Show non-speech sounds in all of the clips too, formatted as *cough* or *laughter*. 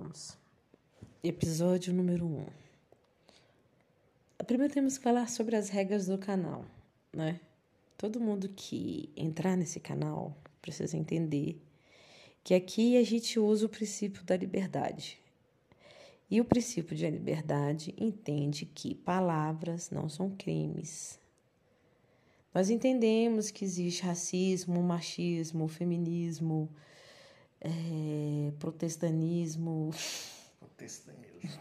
vamos. Episódio número 1. Um. Primeiro temos que falar sobre as regras do canal, né? Todo mundo que entrar nesse canal precisa entender que aqui a gente usa o princípio da liberdade. E o princípio de liberdade entende que palavras não são crimes. Nós entendemos que existe racismo, machismo, feminismo, é, protestanismo. Protestanismo.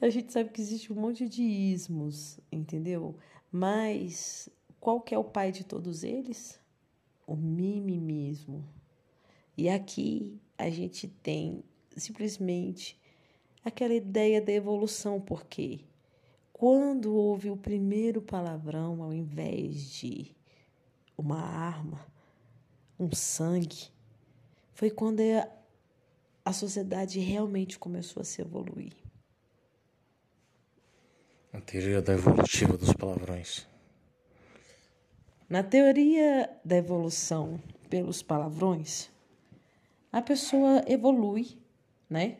A gente sabe que existe um monte de ismos, entendeu? Mas qual que é o pai de todos eles? O mimimismo. E aqui a gente tem simplesmente aquela ideia da evolução, porque quando houve o primeiro palavrão, ao invés de uma arma, um sangue, foi quando a sociedade realmente começou a se evoluir. A teoria da evolutiva dos palavrões. Na teoria da evolução pelos palavrões, a pessoa evolui, né?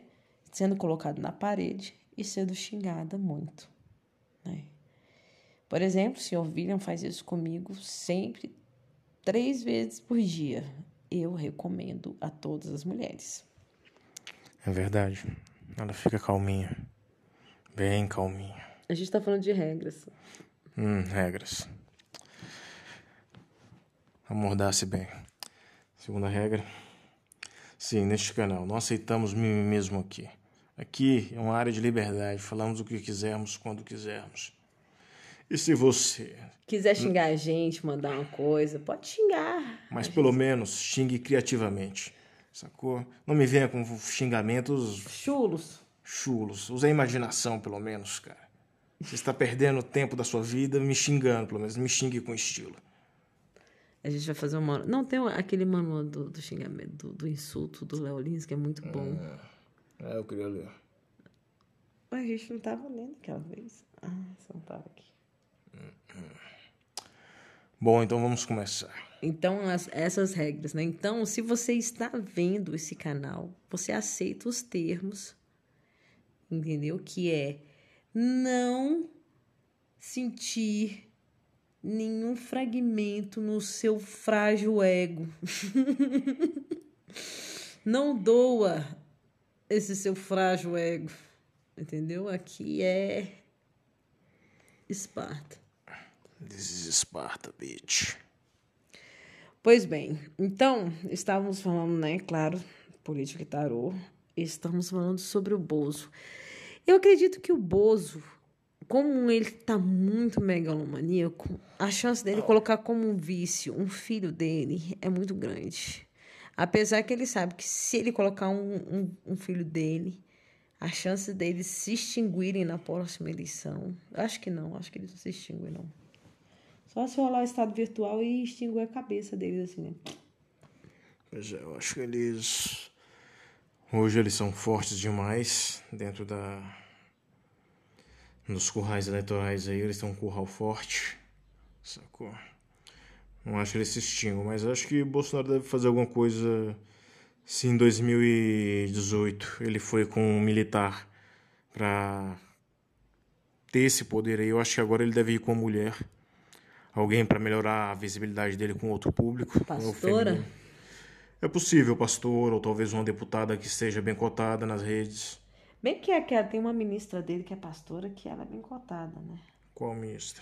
Sendo colocada na parede e sendo xingada muito, né? Por exemplo, o senhor William faz isso comigo sempre três vezes por dia. Eu recomendo a todas as mulheres. É verdade. Ela fica calminha. Bem calminha. A gente tá falando de regras. Hum, regras. Amordace bem. Segunda regra. Sim, neste canal não aceitamos mimimismo aqui. Aqui é uma área de liberdade, falamos o que quisermos quando quisermos. E se você quiser xingar a gente, mandar uma coisa, pode xingar. Mas pelo gente... menos xingue criativamente. Sacou? Não me venha com xingamentos chulos. Chulos. Use a imaginação, pelo menos, cara. Você está perdendo tempo da sua vida me xingando, pelo menos. Me xingue com estilo. A gente vai fazer uma. Não, tem aquele manual do, do xingamento, do, do insulto do Léo Lins, que é muito bom. É, é eu queria ler. Mas a gente não estava lendo aquela vez. Ah, você não estava aqui. Bom, então vamos começar. Então, as, essas regras, né? Então, se você está vendo esse canal, você aceita os termos, entendeu? Que é não sentir nenhum fragmento no seu frágil ego. *laughs* não doa esse seu frágil ego, entendeu? Aqui é Esparta. This is Esparta, bitch. Pois bem, então, estávamos falando, né, claro, política e tarô, estamos falando sobre o Bozo. Eu acredito que o Bozo, como ele está muito megalomaníaco, a chance dele colocar como um vício um filho dele é muito grande. Apesar que ele sabe que se ele colocar um, um, um filho dele, a chance deles se extinguirem na próxima eleição. Acho que não, acho que eles não se extinguem, não. Só se rolar o estado virtual e extinguir a cabeça deles, assim, né? Pois é, eu acho que eles. Hoje eles são fortes demais dentro da. Nos currais eleitorais aí, eles têm um curral forte. Sacou? Não acho que eles se extinguam, mas acho que Bolsonaro deve fazer alguma coisa. Se em 2018 ele foi com um militar para ter esse poder aí, eu acho que agora ele deve ir com a mulher alguém para melhorar a visibilidade dele com outro público. Pastora? É possível, pastor, ou talvez uma deputada que esteja bem cotada nas redes. Bem que, é, que tem uma ministra dele que é pastora que ela é bem cotada, né? Qual ministra?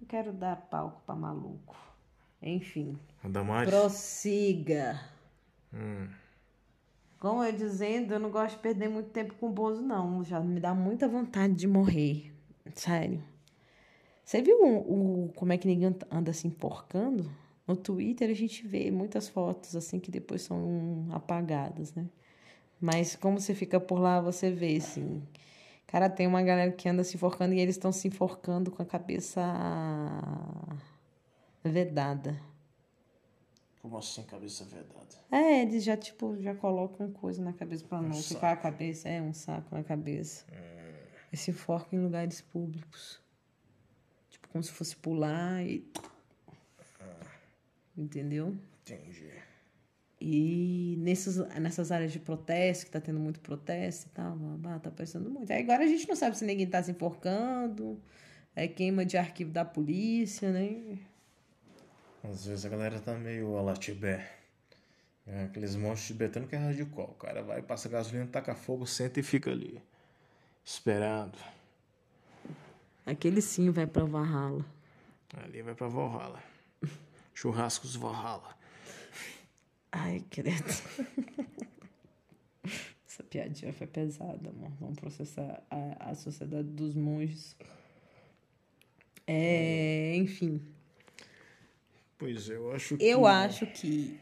Não quero dar palco para maluco. Enfim. A Damares? Prossiga. Hum. Como eu dizendo, eu não gosto de perder muito tempo com o Bozo, não. Já me dá muita vontade de morrer. Sério. Você viu o, o, como é que ninguém anda se emporcando? No Twitter a gente vê muitas fotos assim que depois são apagadas, né? Mas como você fica por lá, você vê assim. Cara, tem uma galera que anda se enforcando e eles estão se enforcando com a cabeça vedada. Como assim, cabeça vedada? É, eles já, tipo, já colocam coisa na cabeça pra não um ficar a cabeça. É, um saco na cabeça. Hum. E se enforcam em lugares públicos como se fosse pular e. Entendeu? Entendi. E nesses, nessas áreas de protesto, que está tendo muito protesto e tal, está aparecendo muito. Aí agora a gente não sabe se ninguém está se enforcando, é queima de arquivo da polícia, né? Às vezes a galera tá meio alatibé. É, aqueles monstros tibetanos que é radical. O cara vai, passa gasolina, taca fogo, senta e fica ali. Esperando. Aquele sim vai pra Valhalla. Ali vai pra Valhalla. *laughs* Churrascos Valhalla. Ai, credo. *laughs* Essa piadinha foi pesada, amor. Vamos processar a, a sociedade dos monges. É, enfim. Pois eu acho que. Eu acho que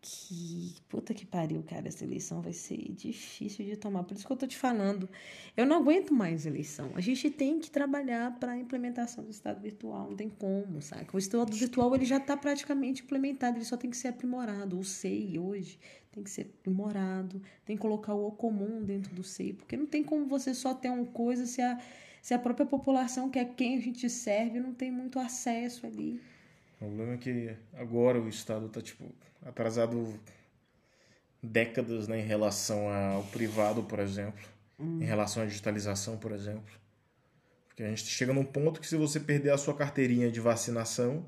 que. Puta que pariu, cara. Essa eleição vai ser difícil de tomar. Por isso que eu tô te falando. Eu não aguento mais eleição. A gente tem que trabalhar para a implementação do Estado virtual. Não tem como, sabe? O Estado virtual ele já está praticamente implementado. Ele só tem que ser aprimorado. O SEI hoje tem que ser aprimorado. Tem que colocar o comum dentro do SEI. Porque não tem como você só ter uma coisa se a, se a própria população, que é quem a gente serve, não tem muito acesso ali. O problema é que agora o Estado está tipo atrasado décadas né, em relação ao privado, por exemplo, hum. em relação à digitalização, por exemplo. Porque a gente chega num ponto que se você perder a sua carteirinha de vacinação,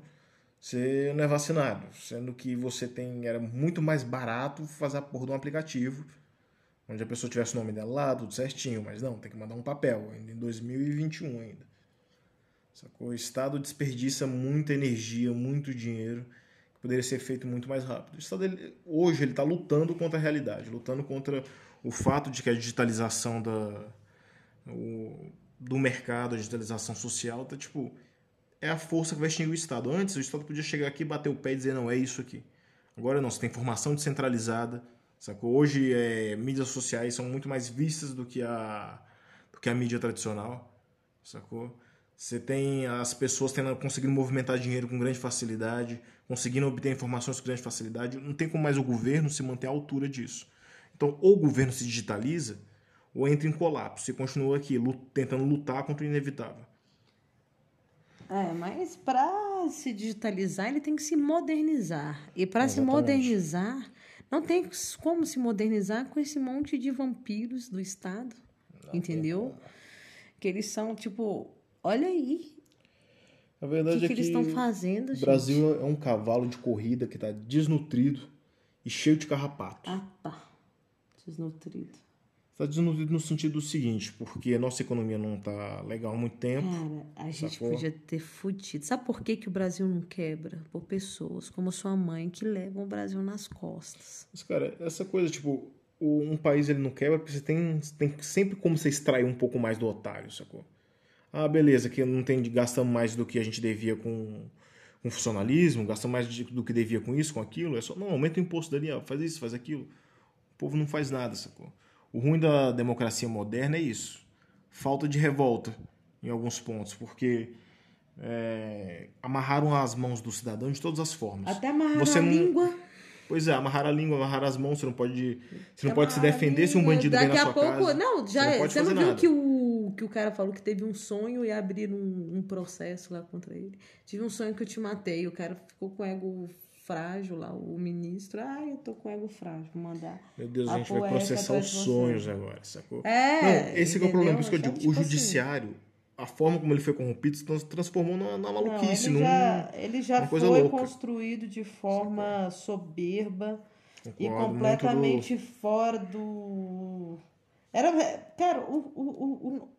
você não é vacinado, sendo que você tem era muito mais barato fazer a porra de um aplicativo onde a pessoa tivesse o nome dela lá, tudo certinho, mas não, tem que mandar um papel, ainda em 2021 ainda. Sacou? O Estado desperdiça muita energia, muito dinheiro poderia ser feito muito mais rápido. O Estado, ele, hoje, ele está lutando contra a realidade, lutando contra o fato de que a digitalização da, o, do mercado, a digitalização social, tá, tipo, é a força que vai extinguir o Estado. Antes, o Estado podia chegar aqui, bater o pé e dizer, não, é isso aqui. Agora não, você tem informação descentralizada, sacou? Hoje, é, mídias sociais são muito mais vistas do que a, do que a mídia tradicional, sacou? Você tem as pessoas tendo, conseguindo movimentar dinheiro com grande facilidade, conseguindo obter informações com grande facilidade. Não tem como mais o governo se manter à altura disso. Então, ou o governo se digitaliza, ou entra em colapso e continua aqui tentando lutar contra o inevitável. É, mas para se digitalizar, ele tem que se modernizar. E para se modernizar, não tem como se modernizar com esse monte de vampiros do Estado, não entendeu? Que eles são, tipo, Olha aí. A verdade que é que, que eles estão fazendo, O Brasil é um cavalo de corrida que está desnutrido e cheio de carrapato. Ah, tá. Desnutrido. Está desnutrido no sentido do seguinte, porque a nossa economia não está legal há muito tempo. Cara, a gente sacou? podia ter fudido. Sabe por que, que o Brasil não quebra? Por pessoas como sua mãe que levam o Brasil nas costas. Mas, cara, essa coisa, tipo, um país ele não quebra porque você tem, tem sempre como você extrair um pouco mais do otário, sacou? Ah, beleza, que não tem gastamos mais do que a gente devia com, com funcionalismo, gastamos mais do que devia com isso, com aquilo. É só, não, aumenta o imposto dali, ó, faz isso, faz aquilo. O povo não faz nada, sacou? O ruim da democracia moderna é isso. Falta de revolta em alguns pontos, porque é, amarraram as mãos do cidadão de todas as formas. Até amarrar Você a não... língua. Pois é, amarrar a língua, amarrar as mãos, você não pode, você não pode se defender se um bandido Daqui vem na sua pouco, casa. Não, já você não, você não viu nada. que o que o cara falou que teve um sonho e abriram um, um, processo lá contra ele. Tive um sonho que eu te matei, o cara ficou com ego frágil lá, o ministro. Ah, eu tô com ego frágil, vou mandar. Meu Deus, a, gente vai processar os sonhos agora, sacou? É. Não, esse é o problema, por isso que eu digo, tipo o assim. judiciário. Assim, a forma como ele foi corrompido se transformou numa, numa maluquice. Não, ele, já, ele já foi louca. construído de forma soberba Concordo, e completamente do... fora do. Era, cara, o, o, o,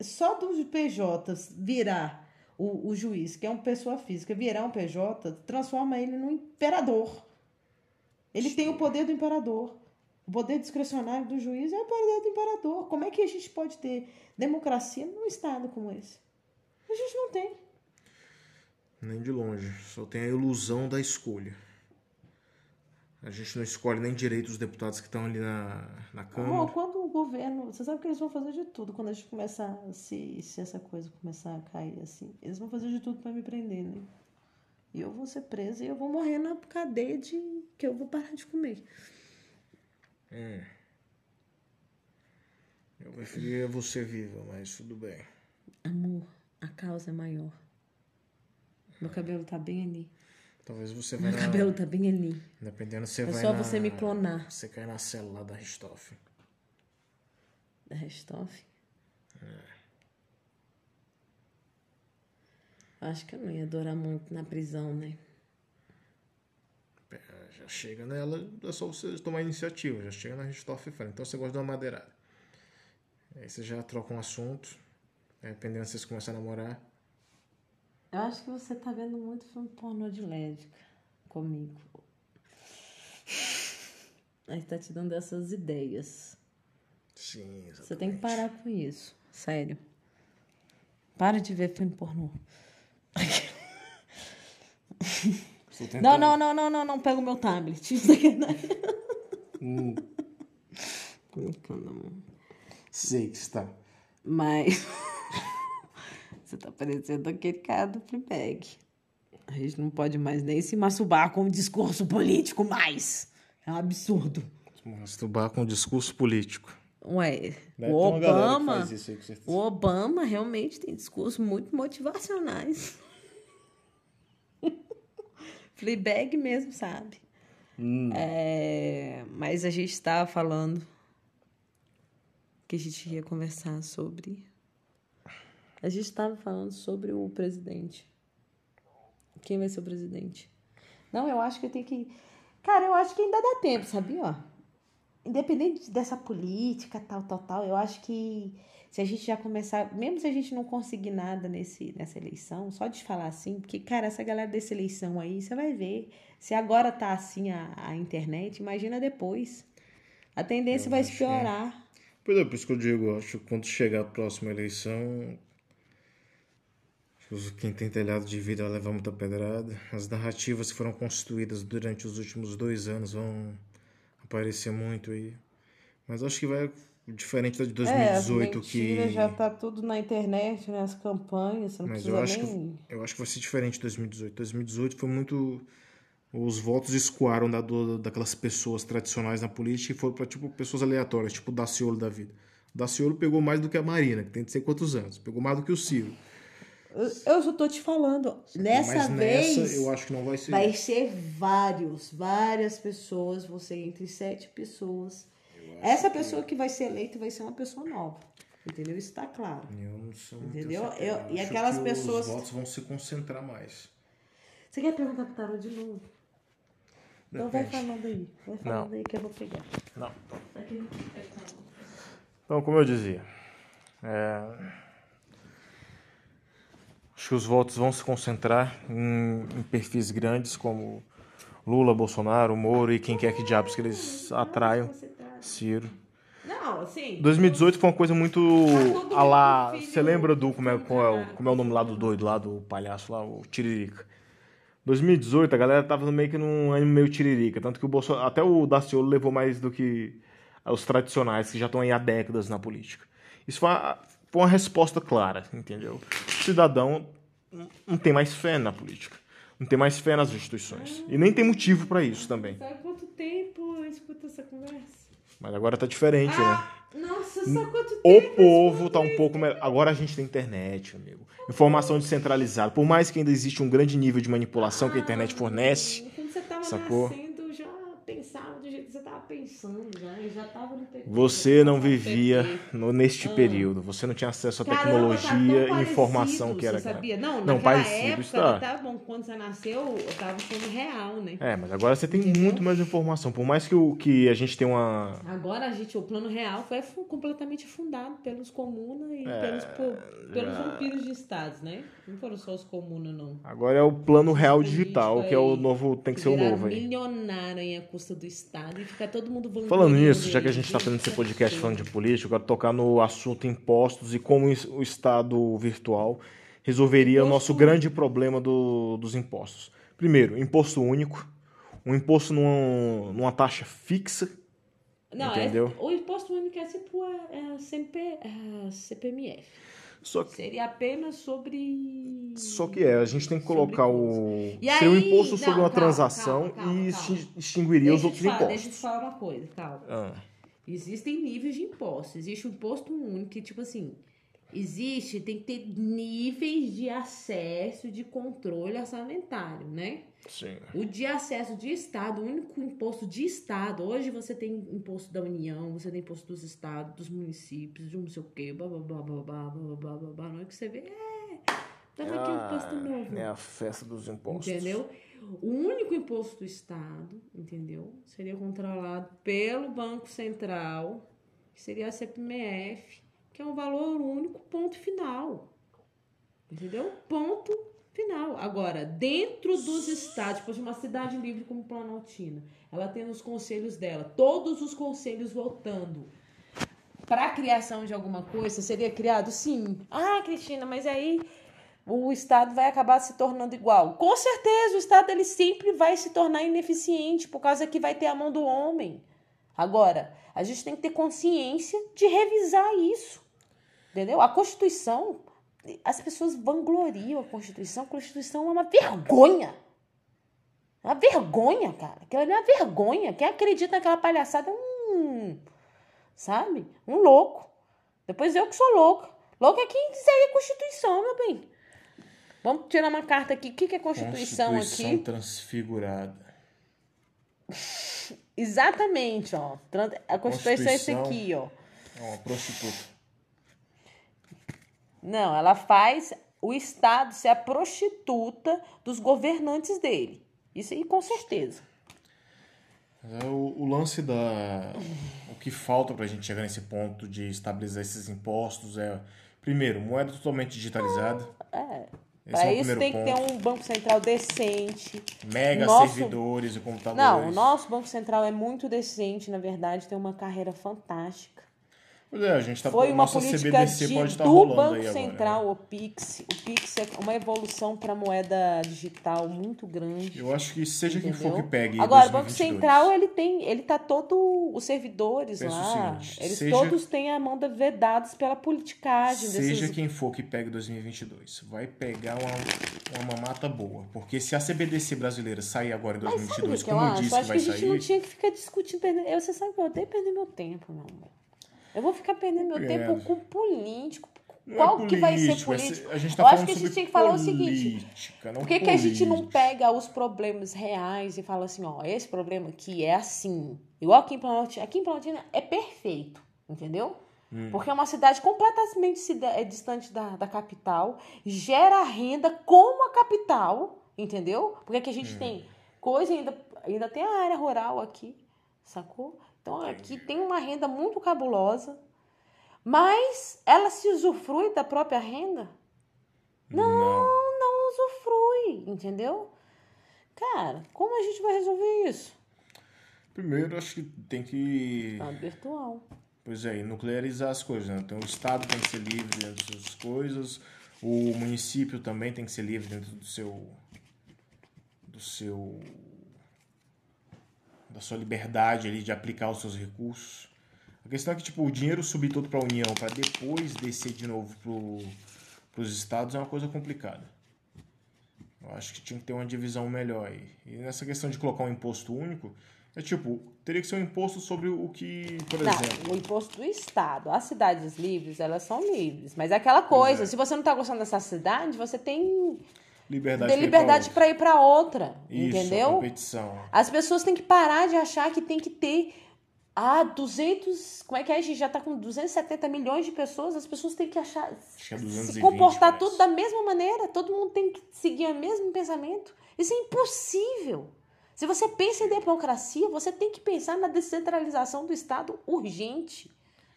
só dos PJs virar o, o juiz, que é uma pessoa física, virar um PJ, transforma ele num imperador. Ele tem o poder do imperador. O poder discricionário do juiz é o poder do imperador. Como é que a gente pode ter democracia num estado como esse? A gente não tem. Nem de longe. Só tem a ilusão da escolha. A gente não escolhe nem direito os deputados que estão ali na, na Câmara. Quando o governo. Você sabe que eles vão fazer de tudo quando a gente começar. Se, se essa coisa começar a cair assim. Eles vão fazer de tudo para me prender, né? E eu vou ser presa e eu vou morrer na cadeia de. que eu vou parar de comer. Hum. Eu preferia você viva, mas tudo bem. Amor, a causa é maior. Meu cabelo tá bem ali. Talvez você vai Meu na... cabelo tá bem ali. Dependendo, você É vai só na... você me clonar. Você cai na célula da Ristoff. Da Restoff? Acho que eu não ia adorar muito na prisão, né? É, Já chega nela, é só você tomar iniciativa. Já chega na Ristoff e fala, então você gosta de uma madeirada. Aí você já troca um assunto. Dependendo se vocês começam a namorar. Eu acho que você tá vendo muito filme pornô de lésbica comigo. *laughs* Aí tá te dando essas ideias. Sim, exatamente. Você tem que parar com isso. Sério. Para de ver filme pornô. *laughs* Não, não, não, não, não, não. Pega o meu tablet. *laughs* Sacanagem. Hum, Brincando, amor. sei que está. Mas. Tá parecendo aquele cara do Fleabag. A gente não pode mais nem se masturbar com um discurso político mais. É um absurdo. Masturbar com discurso político. Ué, Deve o Obama. faz isso aí. O Obama realmente tem discursos muito motivacionais. *laughs* Fleabag mesmo, sabe? Hum. É, mas a gente estava falando que a gente ia conversar sobre. A gente estava falando sobre o presidente. Quem vai ser o presidente? Não, eu acho que tem que. Cara, eu acho que ainda dá tempo, sabia? Ó, Independente dessa política, tal, tal, tal, eu acho que se a gente já começar, mesmo se a gente não conseguir nada nesse, nessa eleição, só de falar assim, porque, cara, essa galera dessa eleição aí, você vai ver. Se agora tá assim a, a internet, imagina depois. A tendência Eu vai que- piorar. Pois é, por isso que eu digo, eu acho que quando chegar a próxima eleição, que quem tem telhado de vidro vai levar muita pedrada. As narrativas que foram construídas durante os últimos dois anos vão aparecer muito aí. Mas acho que vai diferente da de 2018 que tá tudo na internet, né? As campanhas, você não Mas eu acho, que, eu acho que vai ser diferente de 2018. 2018 foi muito. Os votos escoaram da, daquelas pessoas tradicionais na política e foram para tipo, pessoas aleatórias, tipo o Daciolo da vida. O Daciolo pegou mais do que a Marina, que tem de ser quantos anos. Pegou mais do que o Ciro. Eu, só tô te falando. Nessa Mas vez. nessa eu acho que não vai ser. Vai ser vários, várias pessoas, você entre sete pessoas. Essa pessoa que vai ser eleita vai ser uma pessoa nova. Entendeu? Isso tá claro. Eu não sou muito Entendeu? Eu- e acho aquelas que pessoas- Os votos vão se concentrar mais. Você quer perguntar pro Tarô de novo? Então vai falando aí. Vai falando aí que eu vou pegar. Não. Aqui. Então, como eu dizia, é, acho que os votos vão se concentrar em, em perfis grandes como Lula, Bolsonaro, Moro e quem quer que diabos que eles atraiam, Ciro. Não, assim. 2018 foi uma coisa muito a lá. Você lembra do como é, qual é, o, como é o nome lá do doido lá do palhaço lá, o Tiririca. 2018 a galera tava meio que num ânimo meio tiririca, tanto que o Bolsonaro, até o Daciolo levou mais do que os tradicionais que já estão aí há décadas na política. Isso foi uma, resposta clara, entendeu? O cidadão não tem mais fé na política, não tem mais fé nas instituições e nem tem motivo para isso também. Sabe quanto tempo eu escuto essa conversa? Mas agora tá diferente, né? Ah, nossa, sabe quanto tempo? O povo tá um pouco melhor. Agora a gente tem internet, amigo. Informação descentralizada. Por mais que ainda existe um grande nível de manipulação que a internet fornece. Quando você tava Sacou? nascendo, já pensava do jeito que você tava pensando, já. Eu já tava no PT. Você não já vivia no- neste período. Você não tinha acesso à Caramba, tá tecnologia e informação que era. Você sabia? Não, Não, naquela parecido época, está. tá bom, quando você nasceu, eu tava sendo real, né? É, mas agora você tem Entendeu? muito mais informação. Por mais que, o, que a gente tenha uma. Agora, a gente, o plano real foi completamente afundado pelos comunas e É, pelos, pelos vampiros de estados, né? Não foram só os comunas, não. Agora é o plano real digital, que é o novo. Tem que ser o novo aí. milionário em a custa do estado e ficar todo mundo vangloriando Falando nisso, já que a gente tá fazendo esse podcast falando de política, eu quero tocar no assunto impostos e como o Estado virtual resolveria o nosso grande problema do- dos impostos. Primeiro, imposto único, um imposto numa, numa taxa fixa, Não, Entendeu? É, o imposto único é tipo a, a CP, a CPMF. Só que, Seria apenas sobre. só que é, a gente tem que colocar o... E Seria um aí- imposto sobre não, uma calma, transação calma, calma, e extinguiria os outros falar, Deixa eu te impostos. falar uma coisa, calma. Ah, Existem níveis de impostos. Existe o imposto único, que, tipo assim, Existe, tem que ter níveis de acesso de controle orçamentário, né? Sim. O de acesso de Estado, o único imposto de Estado. Hoje você tem imposto da União, você tem imposto dos estados, dos municípios, de um não sei o quê, blá, blá, blá, blá, blá, blá, blá, blá, blá. Não é que você vê, é, tava aqui um imposto novo. É a festa dos impostos. Entendeu? O único imposto do Estado, entendeu? Seria controlado pelo Banco Central, que seria a CPMF, que é um valor único, ponto final. Entendeu? Ponto final. Agora, dentro dos estados, tipo, uma cidade livre como Planaltina, ela tem os conselhos dela, todos os conselhos votando para a criação de alguma coisa, seria criado? Sim. Ah, Cristina, mas aí o Estado vai acabar se tornando igual. Com certeza, o Estado ele sempre vai se tornar ineficiente por causa que vai ter a mão do homem. Agora, a gente tem que ter consciência de revisar isso. Entendeu? A Constituição, as pessoas vangloriam a Constituição. A Constituição é uma vergonha. É uma vergonha, cara. Aquilo ali é uma vergonha. Quem acredita naquela palhaçada é um. Sabe? Um louco. Depois eu que sou louca. Louco é quem quiser a Constituição, meu bem. Vamos tirar uma carta aqui. O que, que é Constituição, Constituição aqui? transfigurada. *laughs* Exatamente, ó. A Constituição é esse aqui, ó. É uma prostituta. Não, ela faz o Estado ser a prostituta dos governantes dele. Isso aí, com certeza. É o, o, lance da. O que falta para a gente chegar nesse ponto de estabilizar esses impostos é, primeiro, moeda totalmente digitalizada. É. Para é isso tem ponto. que ter um banco central decente. Mega nosso... servidores e computadores. Não, o nosso banco central é muito decente, na verdade, tem uma carreira fantástica. Pois é, a gente tá Foi uma nossa política CBDC de, pode estar do Banco agora, Central, né? o Pix. O Pix é uma evolução para moeda digital muito grande. Eu acho que seja entendeu? quem for que pegue. Agora, 2022. o Banco Central, ele tem, ele tá todo os servidores Penso lá, seguinte, eles seja- todos têm a mão da- vedados pela politicagem Seja desses quem for que pegue 2022, vai pegar uma, uma mamata boa. Porque se a CBDC brasileira sair agora em Mas sabe o 2022, que eu como eu acho? disse Eu que acho vai que a gente não sair, tinha que ficar discutindo. perder- Eu, você sabe que eu odeio perder meu tempo, meu amor. Eu vou ficar perdendo meu É. tempo com político. não Qual é que vai ser político, é? A gente tá Eu acho que a gente tem que falar o seguinte, política, Por que, que a gente não política. pega os problemas reais e fala assim, ó, esse problema aqui é assim. Igual aqui em Planaltina. Aqui em Planaltina é perfeito, entendeu? Hum. Porque é uma cidade completamente é distante da, da capital, gera renda como a capital, entendeu? Porque aqui a Hum. gente tem coisa, ainda, ainda tem a área rural aqui, sacou? Então aqui tem uma renda muito cabulosa, mas ela se usufrui da própria renda? Não. não usufrui, entendeu? Cara, como a gente vai resolver isso? Primeiro, acho que tem que, Estado virtual. pois é, nuclearizar as coisas. Né? Então, o Estado tem que ser livre dentro das coisas, o município também tem que ser livre dentro do seu. do seu. Da sua liberdade ali de aplicar os seus recursos. A questão é que, tipo, o dinheiro subir todo para a União para depois descer de novo para os estados é uma coisa complicada. Eu acho que tinha que ter uma divisão melhor aí. E nessa questão de colocar um imposto único, é tipo, teria que ser um imposto sobre o que, por Não, exemplo. o imposto do Estado. As cidades livres, elas são livres. Mas é aquela coisa, é. se você não tá gostando dessa cidade, você tem Liberdade liberdade para ir para outra, Isso, entendeu? competição. As pessoas têm que parar de achar que tem que ter ah, 200, como é que é? A gente já tá com 270 milhões de pessoas, as pessoas têm que achar Acho que é se 220, comportar parece. tudo da mesma maneira, todo mundo tem que seguir o mesmo pensamento. Isso é impossível. Se você pensa em democracia, você tem que pensar na descentralização do Estado urgente,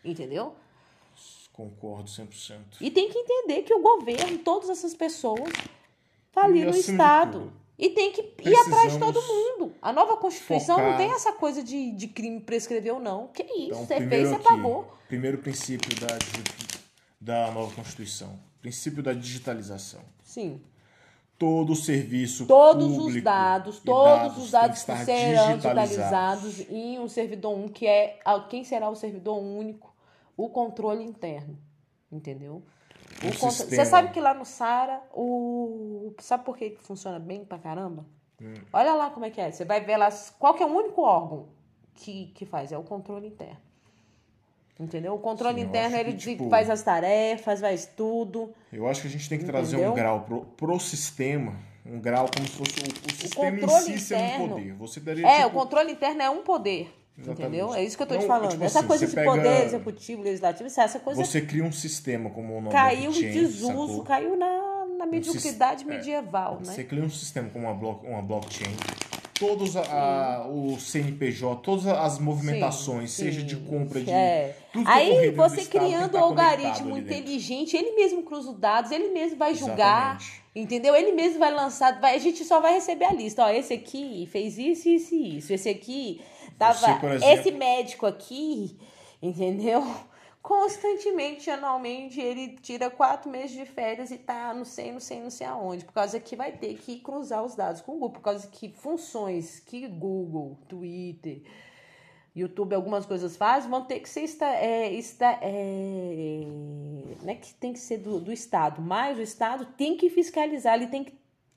entendeu? Concordo 100%. E tem que entender que o governo, todas essas pessoas, faliram o acima de Estado. E tem que ir atrás de todo mundo. A nova Constituição não tem essa coisa de, de crime prescrever ou não. Que isso? Então, você fez, primeiro você aqui, pagou. primeiro princípio da, da nova Constituição. Princípio da digitalização. Sim. Todo o serviço Todos público os dados, e todos os dados que, serão digitalizados. em um servidor único, que é quem será o servidor único? O controle interno. Entendeu? O Um. Você sabe que lá no Sara, o. Sabe por que funciona bem pra caramba? Hum. Olha lá como é que é. Você vai ver lá qual que é o único órgão que, que faz, é o controle interno. Entendeu? O controle Sim, interno, ele que, tipo- faz as tarefas, faz tudo. Eu acho que a gente tem que trazer Entendeu? um grau pro, pro sistema, um grau como se fosse o, o sistema em controle si sendo interno- poder. Você daria, É, tipo, o controle interno é um poder. Exatamente. Entendeu? É isso que eu tô te falando. tipo essa assim, coisa você desse poder pega- executivo, legislativo, essa coisa Você cria um sistema como o nome caiu em desuso, sacou? caiu na, na mediocridade sis- é, medieval, né? Você cria um sistema como uma, block, uma blockchain. Todos a, o CNPJ, todas as movimentações, Sim, seja de compra de. É. tudo que é Aí você criando tá um algoritmo ali dentro. inteligente, ele mesmo cruza os dados, ele mesmo vai julgar, Exatamente. entendeu? Ele mesmo vai lançar, vai, a gente só vai receber a lista. Ó, esse aqui fez isso, isso e isso. Esse aqui tava. Esse médico aqui, entendeu? *laughs* Constantemente, anualmente, ele tira quatro meses de férias e tá não sei, não sei, não sei aonde. Por causa que vai ter que cruzar os dados com o Google. Por causa que funções que Google, Twitter, YouTube, algumas coisas fazem, vão ter que ser esta, é, esta, é, não é que tem que ser do, do Estado, mas o Estado tem que fiscalizar, ele tem que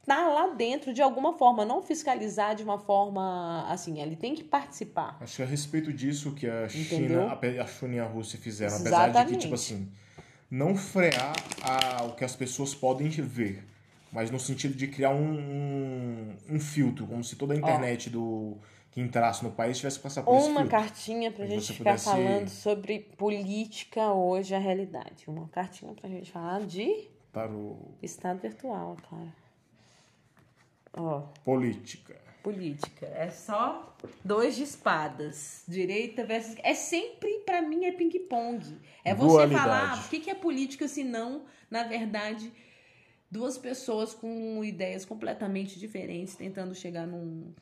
estar lá dentro de alguma forma, não fiscalizar de uma forma assim, ele tem que participar. Acho que a respeito disso que a Entendeu? China, a China e a Rússia fizeram, apesar de que, Exatamente. tipo assim, não frear a, o que as pessoas podem ver, mas no sentido de criar um, um, um filtro, como se toda a internet do que entrasse no país tivesse passar por esse Uma filtro. cartinha pra Mas gente ficar pudesse- falando sobre política hoje, a realidade. Uma cartinha pra gente falar de Para o Estado virtual, claro. Ó, política. política. É só dois de espadas. Direita versus. É sempre, pra mim, é ping-pong. É você Dualidade. falar o que que é política se não, na verdade, duas pessoas com ideias completamente diferentes tentando chegar num,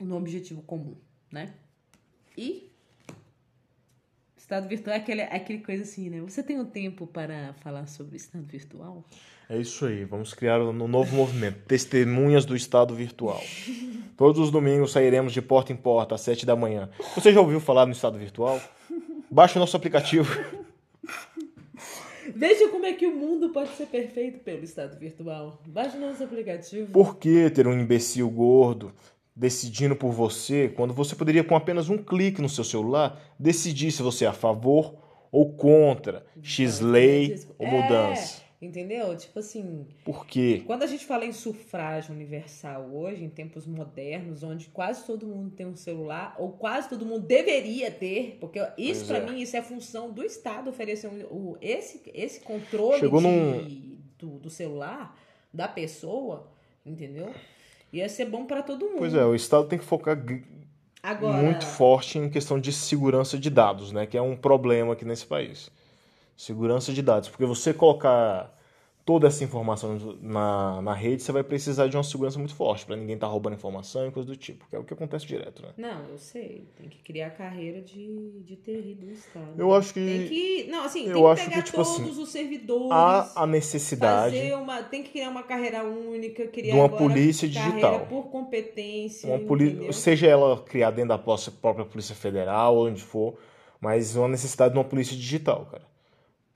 num objetivo comum, né? E. Estado virtual é aquele, aquele coisa assim, né? Você tem um tempo para falar sobre estado virtual? É isso aí, vamos criar um novo movimento, Testemunhas do Estado Virtual. Todos os domingos sairemos de porta em porta às 7 da manhã. Você já ouviu falar no Estado Virtual? Baixe o nosso aplicativo. Veja como é que o mundo pode ser perfeito pelo estado virtual. Baixe nosso aplicativo. Por que ter um imbecil gordo decidindo por você quando você poderia, com apenas um clique no seu celular, decidir se você é a favor ou contra X lei ou mudança? É, entendeu? Tipo assim, Por quê? quando a gente fala em sufrágio universal hoje, em tempos modernos, onde quase todo mundo tem um celular, ou quase todo mundo deveria ter, porque isso pra é. mim isso é função do Estado oferecer um, o, esse, esse controle Chegou de- num- do, do celular da pessoa, entendeu? Ia ser bom pra todo mundo. Pois é, o Estado tem que focar Agora, muito forte em questão de segurança de dados, né? Que é um problema aqui nesse país. Segurança de dados. Porque você colocar toda essa informação na, na rede, você vai precisar de uma segurança muito forte, para ninguém estar roubando informação e coisa do tipo, que é o que acontece direto, né? Não, eu sei. Tem que criar carreira de, de TI do Estado. Eu acho que Tem que. Não, assim, eu tem que acho pegar que, tipo todos assim, os servidores. há a necessidade Fazer uma, tem que criar uma carreira única, criar uma polícia carreira digital. por competência. uma poli- seja ela criada dentro da própria Polícia Federal onde for, mas uma necessidade de uma polícia digital, cara.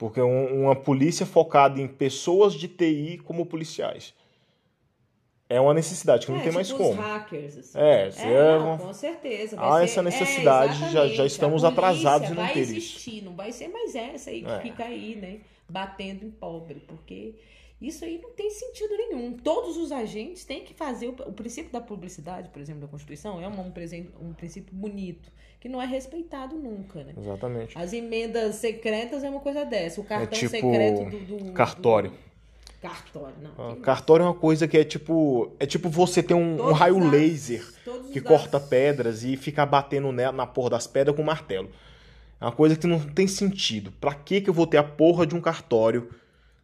Porque um- uma polícia focada em pessoas de TI como policiais. É uma necessidade que não É, tem mais tipo como. Os hackers, assim. É, se é não, uma- com certeza. Há Vai essa ser- necessidade, é, já- já estamos atrasados em não vai ter isso. existir, Não vai ser mais essa aí que É. fica aí, né? Batendo em pobre, porque isso aí não tem sentido nenhum. Todos os agentes têm que fazer o, o princípio da publicidade, por exemplo, da Constituição, é um, um, um princípio bonito, que não é respeitado nunca, né? Exatamente. As emendas secretas é uma coisa dessa. O cartão tipo secreto do, do- cartório. do- Cartório, não. Ah, Cartório é uma coisa que é tipo. É tipo você ter um, um raio os dados- laser que dados- corta pedras e fica batendo nela, na porra das pedras com martelo. É uma coisa que não tem sentido. Pra que que eu vou ter a porra de um cartório,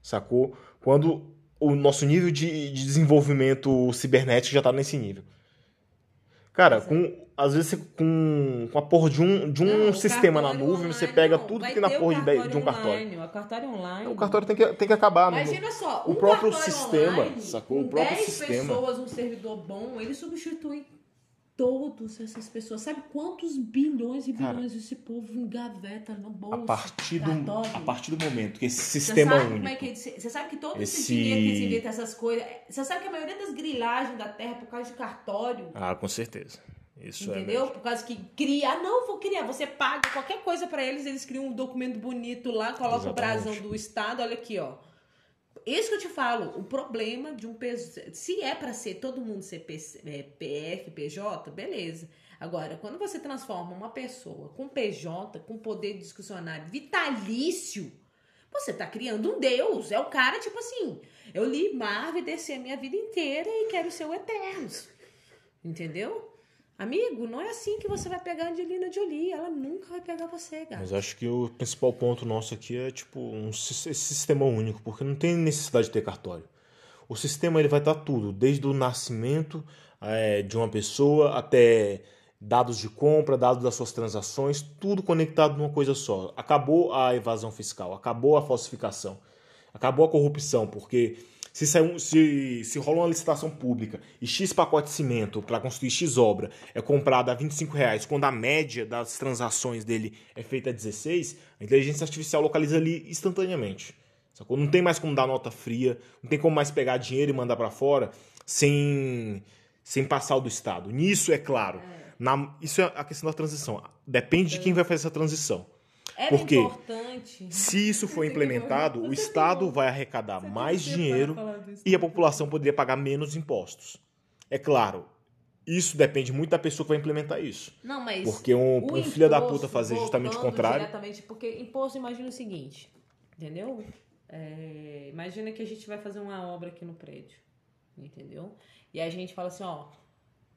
sacou? Quando o nosso nível de, de desenvolvimento cibernético já tá nesse nível. Cara, com, às vezes você- com, com a porra de um, de um Não, sistema na nuvem, você online, pega não, tudo que tem na porra de, de um cartório cartório. online, O cartório online. O cartório tem que, tem que acabar. não- Imagina só, o um próprio sistema, online, sacou? O próprio 10 sistema. pessoas, um servidor bom, ele substitui todas essas pessoas. Sabe quantos bilhões e Cara, bilhões esse povo engaveta no bolso? A partir, do, a partir do momento que esse Você sistema sabe único. como é que Você sabe que todo esse, Esse- dinheiro que se inventa essas coisas. Você sabe que a maioria das grilagens da terra é por causa de cartório. Ah, com certeza. Isso é Entendeu? mesmo. Por causa que cria, ah, não, vou criar. Você paga qualquer coisa pra eles, eles criam um documento bonito lá, coloca o brasão do estado, olha aqui, ó. Isso que eu te falo, o problema de um peso, se é pra ser todo mundo ser PC, é, PF, PJ, beleza. Agora, quando você transforma uma pessoa com PJ, com poder discussionário vitalício, você tá criando um deus. É o cara, tipo assim, eu li Marvel e desci a minha vida inteira e quero ser o Eternos. Entendeu? Amigo, não é assim que você vai pegar a Angelina Jolie. Ela nunca vai pegar você, gato. Mas acho que o principal ponto nosso aqui é tipo um sistema único, porque não tem necessidade de ter cartório. O sistema ele vai estar tudo, desde o nascimento eh, de uma pessoa até dados de compra, dados das suas transações, tudo conectado numa coisa só. Acabou a evasão fiscal, acabou a falsificação, acabou a corrupção, porque se, se, se rola uma licitação pública e X pacote de cimento para construir X obra é comprado a 25 reais, quando a média das transações dele é feita a 16, a inteligência artificial localiza ali instantaneamente. Sacou? Não tem mais como dar nota fria, não tem como mais pegar dinheiro e mandar para fora sem, sem passar o do Estado. Nisso, é claro, na- isso é a questão da transição. Depende de quem vai fazer essa transição. Era Por quê? importante. Se isso for implementado, o Estado vai arrecadar você mais dinheiro e a população poderia pagar menos impostos. É claro, isso depende muito da pessoa que vai implementar isso. Não, mas. Porque um, um filho da puta fazer justamente o contrário. Diretamente, porque imposto, imagina o seguinte, entendeu? É, imagina que a gente vai fazer uma obra aqui no prédio, entendeu? E a gente fala assim, ó,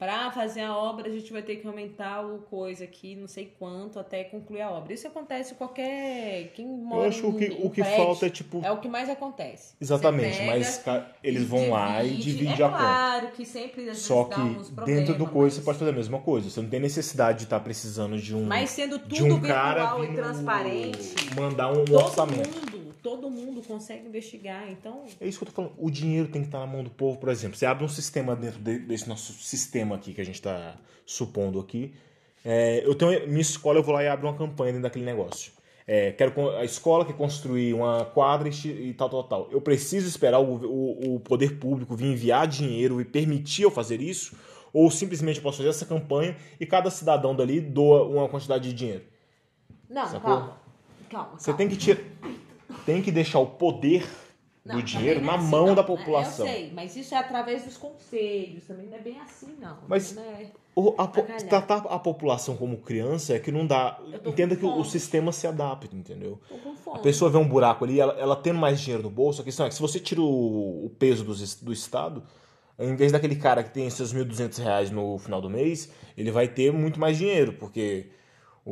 pra fazer a obra a gente vai ter que aumentar o coisa aqui, não sei quanto, até concluir a obra. Isso acontece qualquer. Quem mora Eu acho que o que, em- em o que prédio, falta é tipo. É o que mais acontece. Exatamente, Você mas eles vão lá e dividem é a conta. claro que sempre Só que problemas, dentro do coisa você mas- pode fazer a mesma coisa. Você não tem necessidade de estar precisando de um, Mas sendo tudo de um cara virtual e vindo transparente, mandar um todo orçamento. mundo, todo mundo consegue investigar. Então, É isso que eu tô falando. O dinheiro tem que estar na mão do povo, por exemplo. Você abre um sistema dentro de- desse nosso sistema aqui que a gente está supondo aqui. É, eu tenho minha escola, eu vou lá e abro uma campanha dentro daquele negócio. É, quero a escola quer construir uma quadra e, tal, tal, tal. Eu preciso esperar o, o, o poder público vir enviar dinheiro e permitir eu fazer isso? Ou simplesmente eu posso fazer essa campanha e cada cidadão dali doa uma quantidade de dinheiro? não, Sacou? calma. Calma, Você calma. tem que tirar, tem que deixar o poder Não, do dinheiro não é na assim, mão não. da população. Eu sei, mas isso é através dos conselhos, também não é bem assim, não. Mas- Não é- O- a tratar a população como criança é que não dá. Entenda que o, sistema se adapta, entendeu? A pessoa vê um buraco ali, ela, ela tendo mais dinheiro no bolso, a questão é que se você tira o, o peso es- do, Estado, em vez daquele cara que tem seus 1.200 reais no final do mês, ele vai ter muito mais dinheiro, porque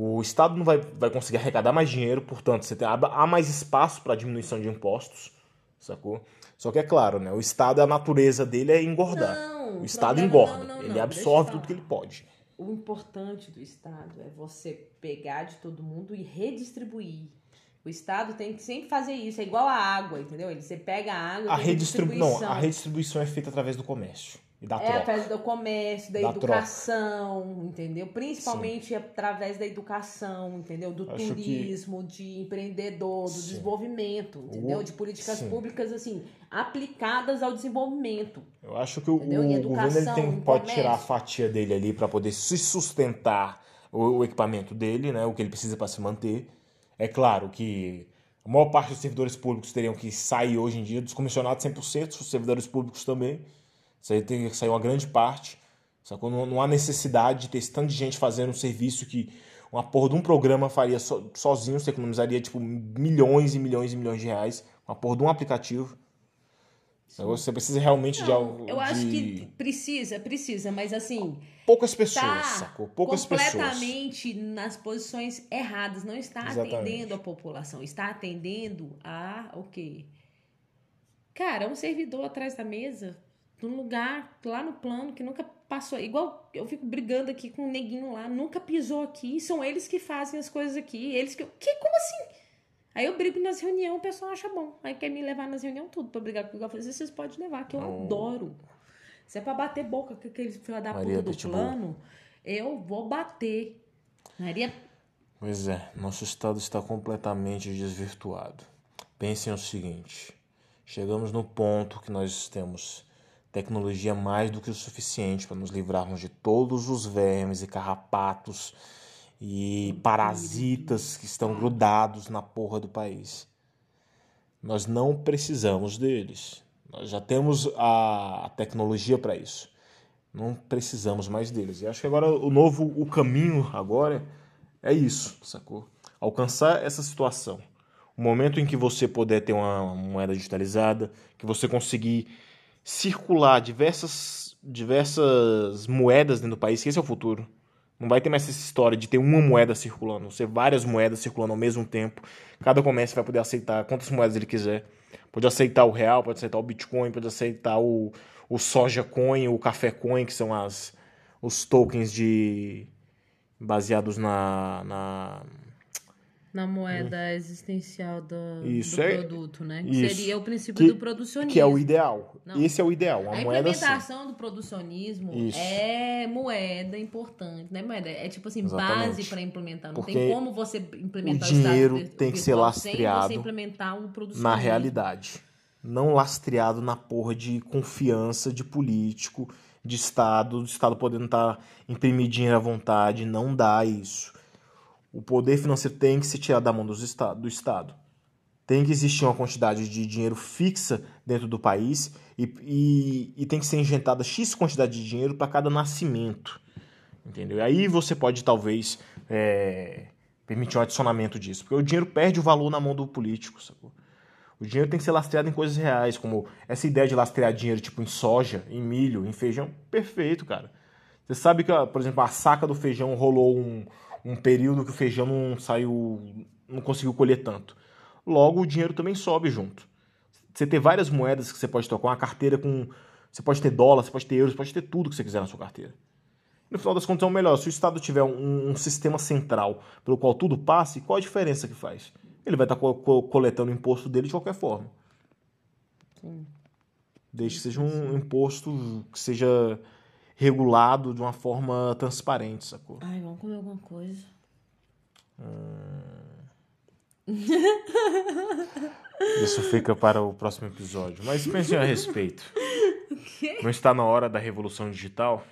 o Estado não vai, vai conseguir arrecadar mais dinheiro, portanto, você tem, há há mais espaço para diminuição de impostos, sacou? Só que é claro, né? O Estado, a natureza dele é engordar. Não, o Estado engorda. não, não, ele absorve tudo que ele pode. O importante do Estado é você pegar de todo mundo e redistribuir. O Estado tem que sempre fazer isso. É igual a água, entendeu? Ele, você pega a água. A tem redistribuição. Não, a redistribuição é feita através do comércio e da É troca. através do comércio, da, Da educação, entendeu? Principalmente através da educação, entendeu? Do Acho que- turismo, de empreendedor, do Sim. desenvolvimento, entendeu? O- De políticas sim. públicas, assim, aplicadas ao desenvolvimento. Eu acho que o, o educação, governo ele tem, em pode comércio. tirar a fatia dele ali para poder se sustentar o, o equipamento dele, né? O que ele precisa para se manter. É claro que a maior parte dos servidores públicos teriam que sair hoje em dia, dos comissionados 100%, os servidores públicos também. Isso aí tem que sair uma grande parte. Sacou? Não, não há necessidade de ter esse tanto de gente fazendo um serviço que uma porra de um programa faria so- sozinho, você economizaria tipo milhões e milhões e milhões de reais. Uma porra de um aplicativo. Você precisa realmente de algo. eu acho de que precisa, precisa, mas assim, poucas pessoas, tá sacou? Poucas pessoas. completamente nas posições erradas, não está Exatamente. atendendo a população, está atendendo a o quê? Cara, um servidor atrás da mesa, num lugar lá no plano que nunca passou, igual eu fico brigando aqui com um neguinho lá, nunca pisou aqui, são eles que fazem as coisas aqui, eles que, que como assim? Aí eu brigo nas reuniões, o pessoal acha bom. Aí quer me levar nas reuniões tudo pra brigar comigo. Eu falei, vocês podem levar, que eu Não. adoro. Se é pra bater boca com aquele filho da Maria puta do Pitbull. plano, eu vou bater. Maria. Pois é, nosso estado está completamente desvirtuado. Pensem o seguinte: chegamos no ponto que nós temos tecnologia mais do que o suficiente para nos livrarmos de todos os vermes e carrapatos e parasitas que estão grudados na porra do país. Nós não precisamos deles. Nós já temos a tecnologia para isso. Não precisamos mais deles. E acho que agora o novo, o caminho agora é isso, sacou? Alcançar essa situação. O momento em que você puder ter uma moeda digitalizada, que você conseguir circular diversas, diversas moedas dentro do país, que esse é o futuro. Não vai ter mais essa história de ter uma moeda circulando, ser várias moedas circulando ao mesmo tempo. Cada comércio vai poder aceitar quantas moedas ele quiser. Pode aceitar o real, pode aceitar o Bitcoin, pode aceitar o, o Soja Coin, o Café Coin, que são as, os tokens de baseados na, na na moeda existencial do, do é- produto, né? Que seria o princípio Que- do producionismo. que é o ideal. Não. Esse é o ideal, uma A moeda implementação do producionismo Isso. é moeda importante, né? Moeda é tipo assim, Exatamente. base para implementar. Não Porque tem como você implementar o dinheiro Estado vir- tem que ser lastreado você implementar o producionismo. na realidade. Não lastreado na porra de confiança de político, de Estado, do Estado podendo estar imprimir dinheiro à vontade. Não dá isso. O poder financeiro tem que se tirar da mão do Estado. Tem que existir uma quantidade de dinheiro fixa dentro do país e, e, e tem que ser injetada X quantidade de dinheiro para cada nascimento. Entendeu? E aí você pode, talvez, é, permitir um adicionamento disso. Porque o dinheiro perde o valor na mão do político, sacou? O dinheiro tem que ser lastreado em coisas reais, como essa ideia de lastrear dinheiro tipo em soja, em milho, em feijão. Perfeito, cara. Você sabe que, por exemplo, a saca do feijão rolou um, um período que o feijão não saiu, não conseguiu colher tanto. Logo, o dinheiro também sobe junto. Você ter várias moedas que você pode tocar, uma carteira com. Você pode ter dólar, você pode ter euros, você pode ter tudo que você quiser na sua carteira. No final das contas, é o melhor. Se o Estado tiver um, um sistema central pelo qual tudo passe, qual a diferença que faz? Ele vai estar co- co- coletando o imposto dele de qualquer forma. Sim. Desde que seja um imposto que seja regulado de uma forma transparente, sacou? Ai, vamos comer alguma coisa. Isso fica para o próximo episódio. Mas pense a respeito. *laughs* Não está na hora da revolução digital?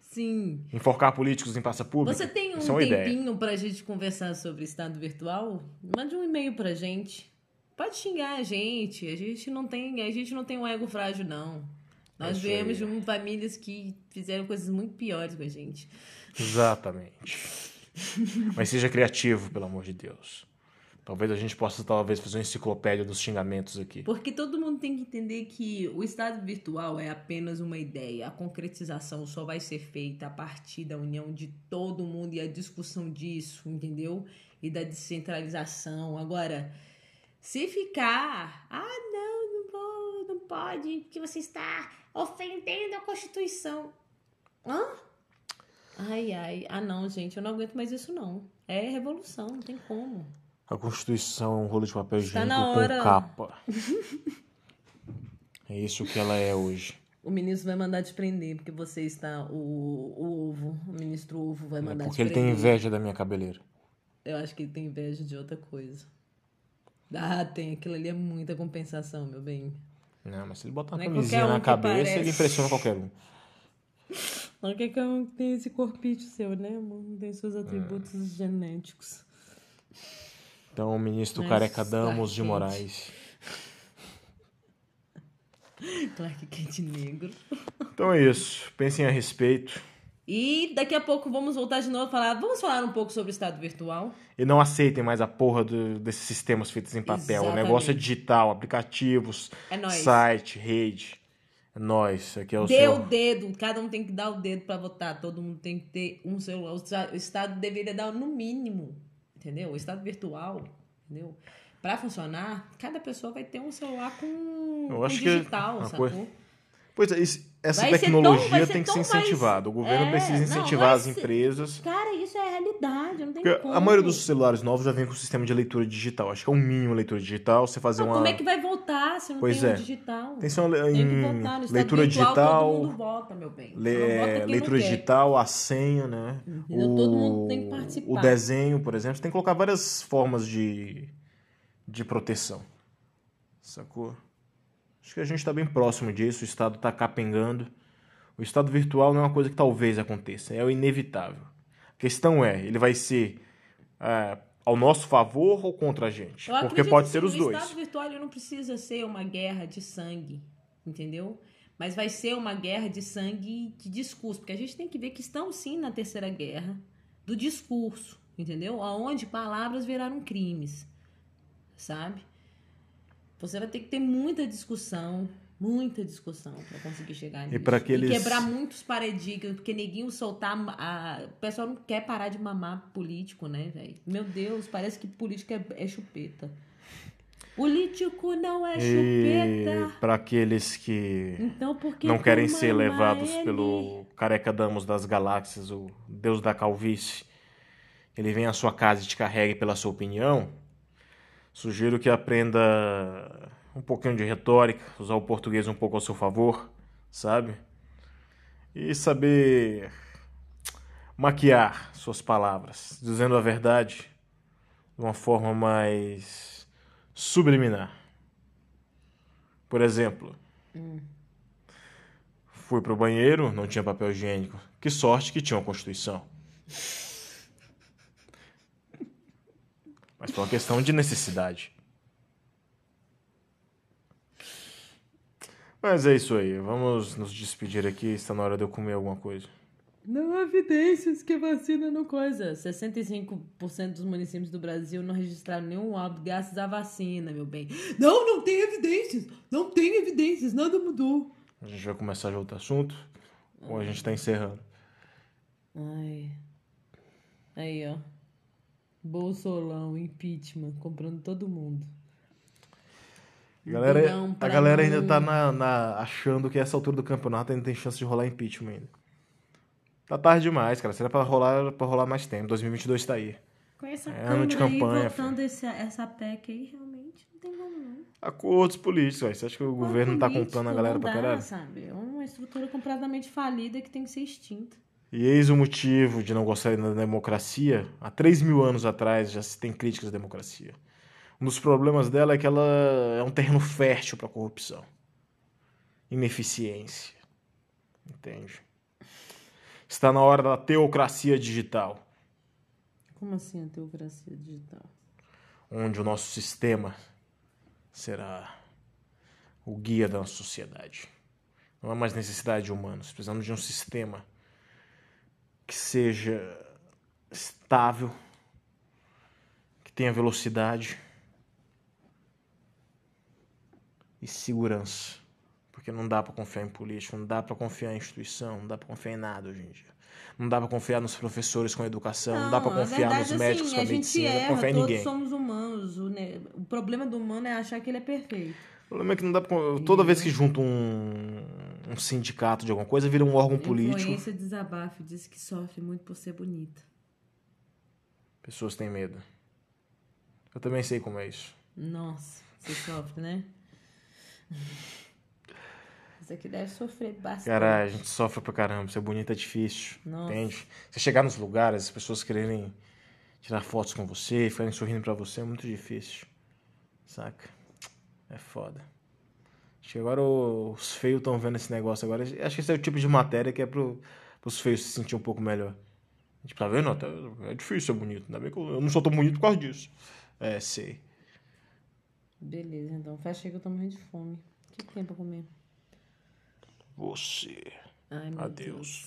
Sim. Enforcar políticos em praça pública? Você tem um Isso é uma ideia. tempinho pra gente conversar sobre estado virtual? Mande um e-mail pra gente. Pode xingar a gente. A gente não tem, a gente não tem um ego frágil, não. Nós isso viemos aí. de famílias que fizeram coisas muito piores com a gente. Exatamente. Mas seja criativo, pelo amor de Deus. Talvez a gente possa talvez fazer uma enciclopédia dos xingamentos aqui. Porque todo mundo tem que entender que o estado virtual é apenas uma ideia. A concretização só vai ser feita a partir da união de todo mundo e a discussão disso, entendeu? E da descentralização. Agora, se ficar, ah, não pode, porque você está ofendendo a Constituição. Hã? Ai, ai, ah não, gente, eu não aguento mais isso não. É revolução, não tem como. A Constituição é um rolo de papel Está higiênico na com capa. É isso que ela é hoje. O ministro vai mandar te prender, porque você está. O, o ovo, o ministro ovo vai É mandar porque te ele tem prender. inveja da minha cabeleira. Eu acho que ele tem inveja de outra coisa. Ah, tem. Aquilo ali é muita compensação, meu bem. Não, mas se ele botar uma Não é camisinha qualquer um na cabeça, parece. ele impressiona qualquer um. *laughs* Não que um tem esse corpite seu, né, amor? Tem seus atributos genéticos. Então, o ministro Mas Careca Damos de. Moraes. *laughs* Clark Kent negro. Então é isso. Pensem a respeito. E daqui a pouco vamos voltar de novo a falar. Vamos falar um pouco sobre o estado virtual. E não aceitem mais a porra do- desses sistemas feitos em papel. O negócio é Exatamente. digital, aplicativos, É site, rede. É nóis. Aqui é o Dê seu... o dedo, cada um tem que dar o dedo pra votar, todo mundo tem que ter um celular. O esta- o Estado deveria dar no mínimo, entendeu? O Estado virtual, entendeu? Pra funcionar, cada pessoa vai ter um celular com, Eu com acho que digital, uma sacou? coisa- Pois é, isso- essa Vai tão- tecnologia ser tem que ser tão mais- incentivada. O governo É, precisa não, incentivar vai as empresas. Cara, isso é a realidade, não tem Porque como. a maioria dos celulares novos já vem com sistema de leitura digital. Acho que é o mínimo leitura digital. Você fazer Não, uma. Como é que vai votar se não Pois tem é. um digital? Tem que le- Tem que em votar no Estado leitura virtual, digital. Todo mundo meu bem. Só le- não não leitura digital, a senha, né? Entendeu? Todo mundo tem que participar. O desenho, por exemplo, você tem que colocar várias formas de, de proteção. Sacou? Acho que a gente está bem próximo disso, o Estado está capengando. O Estado virtual não é uma coisa que talvez aconteça, é o inevitável. A questão é, ele vai ser é, ao nosso favor ou contra a gente? Eu Porque pode ser os o dois. O Estado virtual não precisa ser uma guerra de sangue, entendeu? Mas vai ser uma guerra de sangue de discurso, porque a gente tem que ver que estão sim na terceira guerra do discurso, entendeu? Aonde palavras viraram crimes, sabe? Você vai ter que ter muita discussão, muita discussão para conseguir chegar nisso. E para aqueles... E quebrar muitos paradigmas, porque neguinho soltar. A... O pessoal não quer parar de mamar político, né, velho? Meu Deus, parece que político é, é chupeta. Político não é chupeta. E para aqueles que então, não querem ser levados ele? pelo careca damos das galáxias, o deus da calvície, ele vem à sua casa e te carregue pela sua opinião, sugiro que aprenda um pouquinho de retórica, usar o português um pouco ao seu favor, sabe? E saber maquiar suas palavras, dizendo a verdade de uma forma mais subliminar. Por exemplo, hum. fui pro banheiro, não tinha papel higiênico. Que sorte que tinha uma Constituição. Mas foi uma questão de necessidade. Mas é isso aí. Vamos nos despedir aqui. Está na hora de eu comer alguma coisa. Não há evidências que vacina não coisa. 65% dos municípios do Brasil não registraram nenhum óbito graças à vacina, meu bem. Não, não tem evidências. Não tem evidências. Nada mudou. A gente vai começar de outro assunto? Ou a gente está encerrando? Ai. Aí, ó. Bolsolão, impeachment, comprando todo mundo. A galera, a galera ainda tá na, na, achando que essa altura do campeonato ainda tem chance de rolar impeachment ainda. Tá tarde demais, cara. Será pra rolar, pra rolar mais tempo. 2022 tá aí. Com essa é ano de campanha. Aí, votando esse, essa PEC aí, realmente não tem como não. Acordos políticos, véio. Você acha que o governo não tá comprando a galera pra caralho? sabe? É uma estrutura completamente falida que tem que ser extinta. E eis o motivo de não gostarem da democracia. Há 3 mil anos atrás já se tem críticas à democracia. Um dos problemas dela é que ela é um terreno fértil para corrupção, ineficiência. Entende? Está na hora da teocracia digital. Como assim a teocracia digital? Onde o nosso sistema será o guia da nossa sociedade. Não há mais necessidade de humanos. Precisamos de um sistema que seja estável, que tenha velocidade e segurança. Porque não dá para confiar em político, não dá para confiar em instituição, não dá para confiar em nada hoje em dia. Não dá para confiar nos professores com a educação, não, não dá para confiar verdade, nos médicos assim, com a, a medicina, erra, não confiar em ninguém. Todos somos humanos. O, problema do humano é achar que ele é perfeito. O problema é que não dá pra... Toda vez que junta um, um sindicato de alguma coisa, vira um órgão político. Influência desabafo diz que sofre muito por ser bonita. Pessoas têm medo. Eu também sei como é isso. Nossa, você sofre, né? *laughs* Isso aqui deve sofrer bastante. Cara, a gente sofre pra caramba. Ser bonita é difícil. Nossa. Entende? Você chegar nos lugares, as pessoas quererem tirar fotos com você, ficarem sorrindo pra você, é muito difícil. Saca? É foda. Acho que agora os feios estão vendo esse negócio agora. Acho que esse é o tipo de matéria que é pro, pros feios se sentir um pouco melhor. Tipo, tá vendo? É difícil ser bonito. Ainda bem que eu, não sou tão bonito por causa disso. É, sei. Beleza, então. Fecha aí que eu tô morrendo de fome. O que tem pra comer? Você. Ai, meu Adeus. Deus.